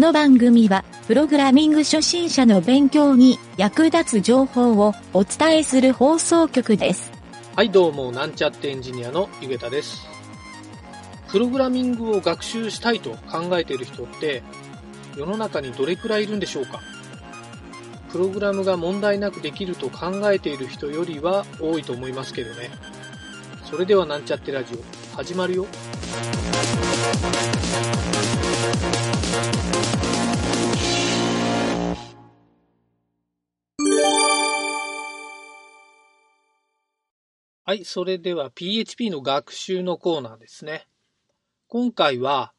この番組は、プログラミング初心者の勉強に役立つ情報をお伝えする放送局です。はい、どうも、なんちゃってエンジニアのゆげたです。プログラミングを学習したいと考えている人って、世の中にどれくらいいるんでしょうか？プログラムが問題なくできると考えている人よりは多いと思いますけどね。それではなんちゃってラジオ、始まるよ。はい、それでは PHP の学習のコーナーですね。今回は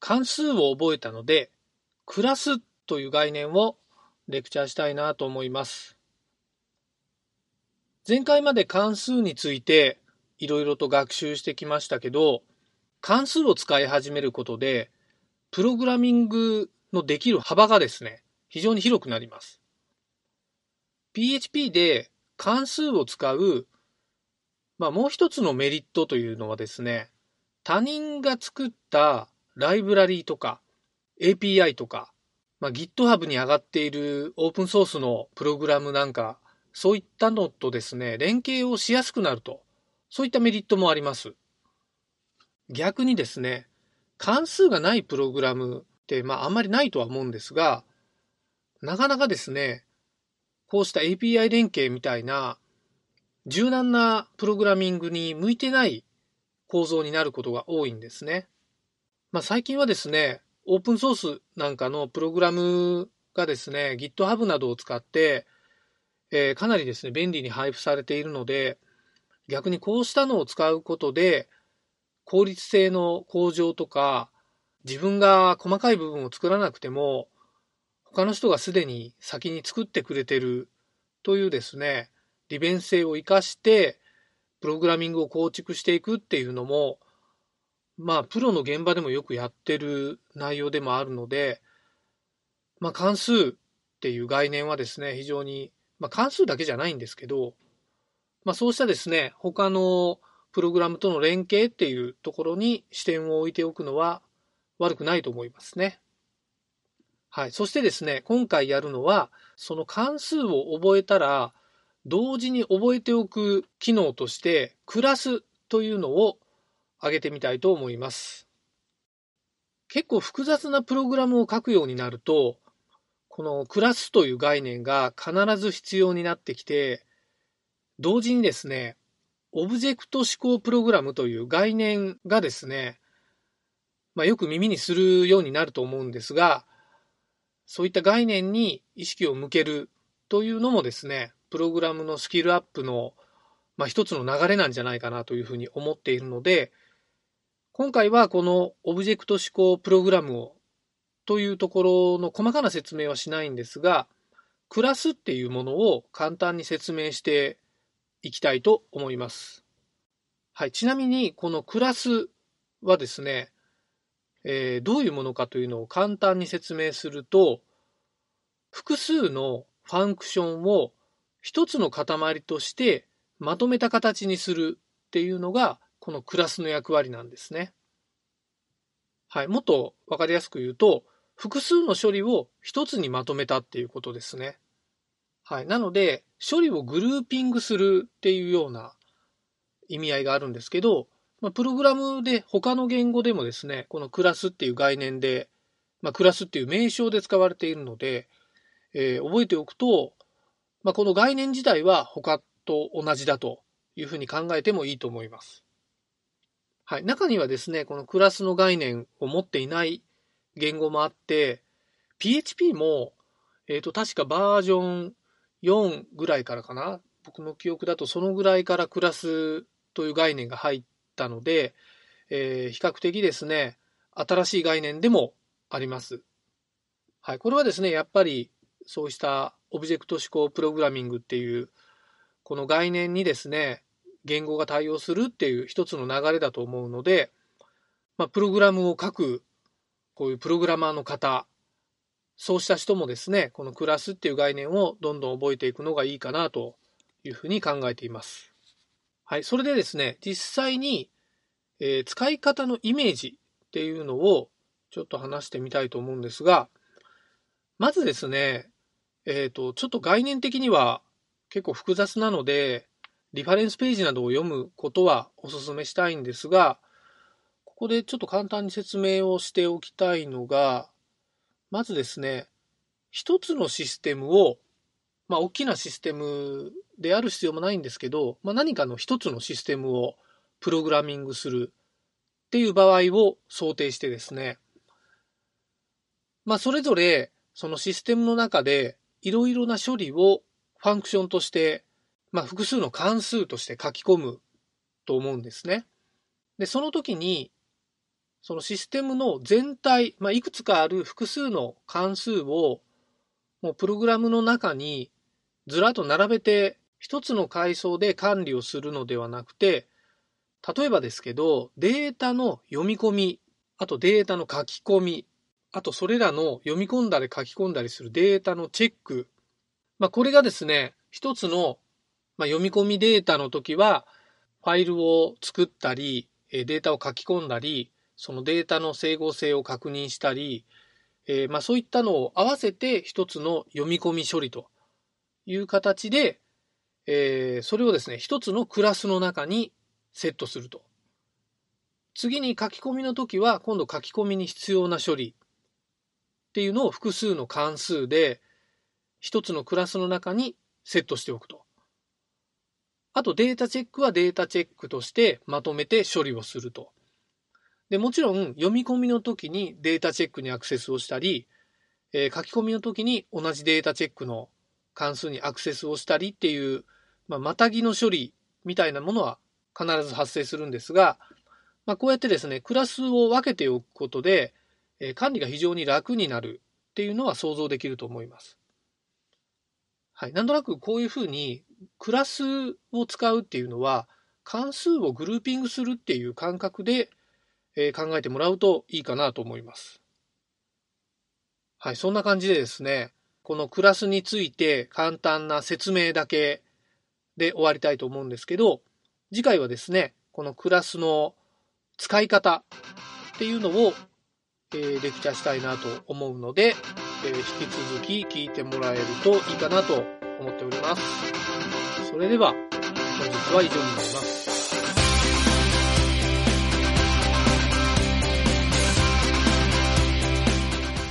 関数を覚えたので、クラスという概念をレクチャーしたいなと思います。前回まで関数についていろいろと学習してきましたけど、関数を使い始めることで、プログラミングのできる幅がですね、非常に広くなります。PHP で関数を使うまあ、もう一つのメリットというのはですね、他人が作ったライブラリーとか API とか、まあ、GitHub に上がっているオープンソースのプログラムなんか、そういったのとですね、連携をしやすくなると、そういったメリットもあります。逆にですね、関数がないプログラムって、まあ、あんまりないとは思うんですが、なかなかですね、こうした API 連携みたいな柔軟なプログラミングに向いてない構造になることが多いんですね。まあ、最近はですね、オープンソースなんかのプログラムがですね、GitHub などを使って、えー、かなりですね、便利に配布されているので、逆にこうしたのを使うことで、効率性の向上とか、自分が細かい部分を作らなくても、他の人がすでに先に作ってくれてるというですね、利便性を生かして、プログラミングを構築していくっていうのも、まあ、プロの現場でもよくやってる内容でもあるので、まあ、関数っていう概念はですね、非常に、まあ、関数だけじゃないんですけど、まあ、そうしたですね、他のプログラムとの連携っていうところに視点を置いておくのは悪くないと思いますね。はい。そしてですね、今回やるのは、その関数を覚えたら、同時に覚えておく機能としてクラスというのを挙げてみたいと思います。結構複雑なプログラムを書くようになると、このクラスという概念が必ず必要になってきて、同時にですね、オブジェクト思考プログラムという概念がですね、まあ、よく耳にするようになると思うんですが、そういった概念に意識を向けるというのもですね、プログラムのスキルアップの、まあ、一つの流れなんじゃないかなというふうに思っているので、今回はこのオブジェクト思考プログラムをというところの細かな説明はしないんですが、クラスっていうものを簡単に説明していきたいと思います。はい。ちなみに、このクラスはですね、えー、どういうものかというのを簡単に説明すると、複数のファンクションを一つの塊としてまとめた形にするっていうのがこのクラスの役割なんですね。はい。もっとわかりやすく言うと、複数の処理を一つにまとめたっていうことですね。はい。なので、処理をグルーピングするっていうような意味合いがあるんですけど、まあ、プログラムで他の言語でもですね、このクラスっていう概念で、まあ、クラスっていう名称で使われているので、えー、覚えておくと、まあ、この概念自体は他と同じだというふうに考えてもいいと思います。はい。中にはですね、このクラスの概念を持っていない言語もあって、PHP も、えっ、ー、と、確かバージョン4ぐらいからかな？僕の記憶だとそのぐらいからクラスという概念が入ったので、えー、比較的ですね、新しい概念でもあります。はい。これはですね、やっぱりそうしたオブジェクト思考プログラミングっていう、この概念にですね、言語が対応するっていう一つの流れだと思うので、まあ、プログラムを書く、こういうプログラマーの方、そうした人もですね、このクラスっていう概念をどんどん覚えていくのがいいかなというふうに考えています。はい。それでですね、実際に、えー、使い方のイメージっていうのをちょっと話してみたいと思うんですが、まずですね、えっ、と、ちょっと概念的には結構複雑なので、リファレンスページなどを読むことはお勧めしたいんですが、ここでちょっと簡単に説明をしておきたいのが、まずですね、一つのシステムを、まあ大きなシステムである必要もないんですけど、まあ何かの一つのシステムをプログラミングするっていう場合を想定してですね、まあそれぞれそのシステムの中でいろいろな処理をファンクションとして、まあ、複数の関数として書き込むと思うんですね。で、その時に、そのシステムの全体、まあ、いくつかある複数の関数を、もうプログラムの中にずらっと並べて一つの階層で管理をするのではなくて、例えばですけど、データの読み込み、あとデータの書き込み、あとそれらの読み込んだり書き込んだりするデータのチェック。まあ、これがですね、一つの、まあ、読み込みデータの時は、ファイルを作ったり、データを書き込んだり、そのデータの整合性を確認したり、えー、まあ、そういったのを合わせて一つの読み込み処理という形で、えー、それをですね、一つのクラスの中にセットすると。次に書き込みの時は、今度書き込みに必要な処理っていうのを複数の関数で一つのクラスの中にセットしておくと。あとデータチェックはデータチェックとしてまとめて処理をすると。で、もちろん読み込みの時にデータチェックにアクセスをしたり、えー、書き込みの時に同じデータチェックの関数にアクセスをしたりっていう、まあ、またぎの処理みたいなものは必ず発生するんですが、まあ、こうやってですね、クラスを分けておくことで、え管理が非常に楽になるっていうのは想像できると思います。はい。なんとなくこういうふうにクラスを使うっていうのは関数をグルーピングするっていう感覚で、え考えてもらうといいかなと思います。はい。そんな感じでですね、このクラスについて簡単な説明だけで終わりたいと思うんですけど、次回はですね、このクラスの使い方っていうのをえー、レクチャーしたいなと思うので、えー、引き続き聞いてもらえるといいかなと思っております。それでは、本日は以上になります。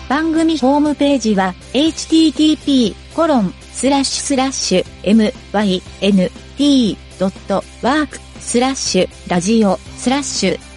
番組ホームページは http://myn.t.work スラッシュラジオスラッシュ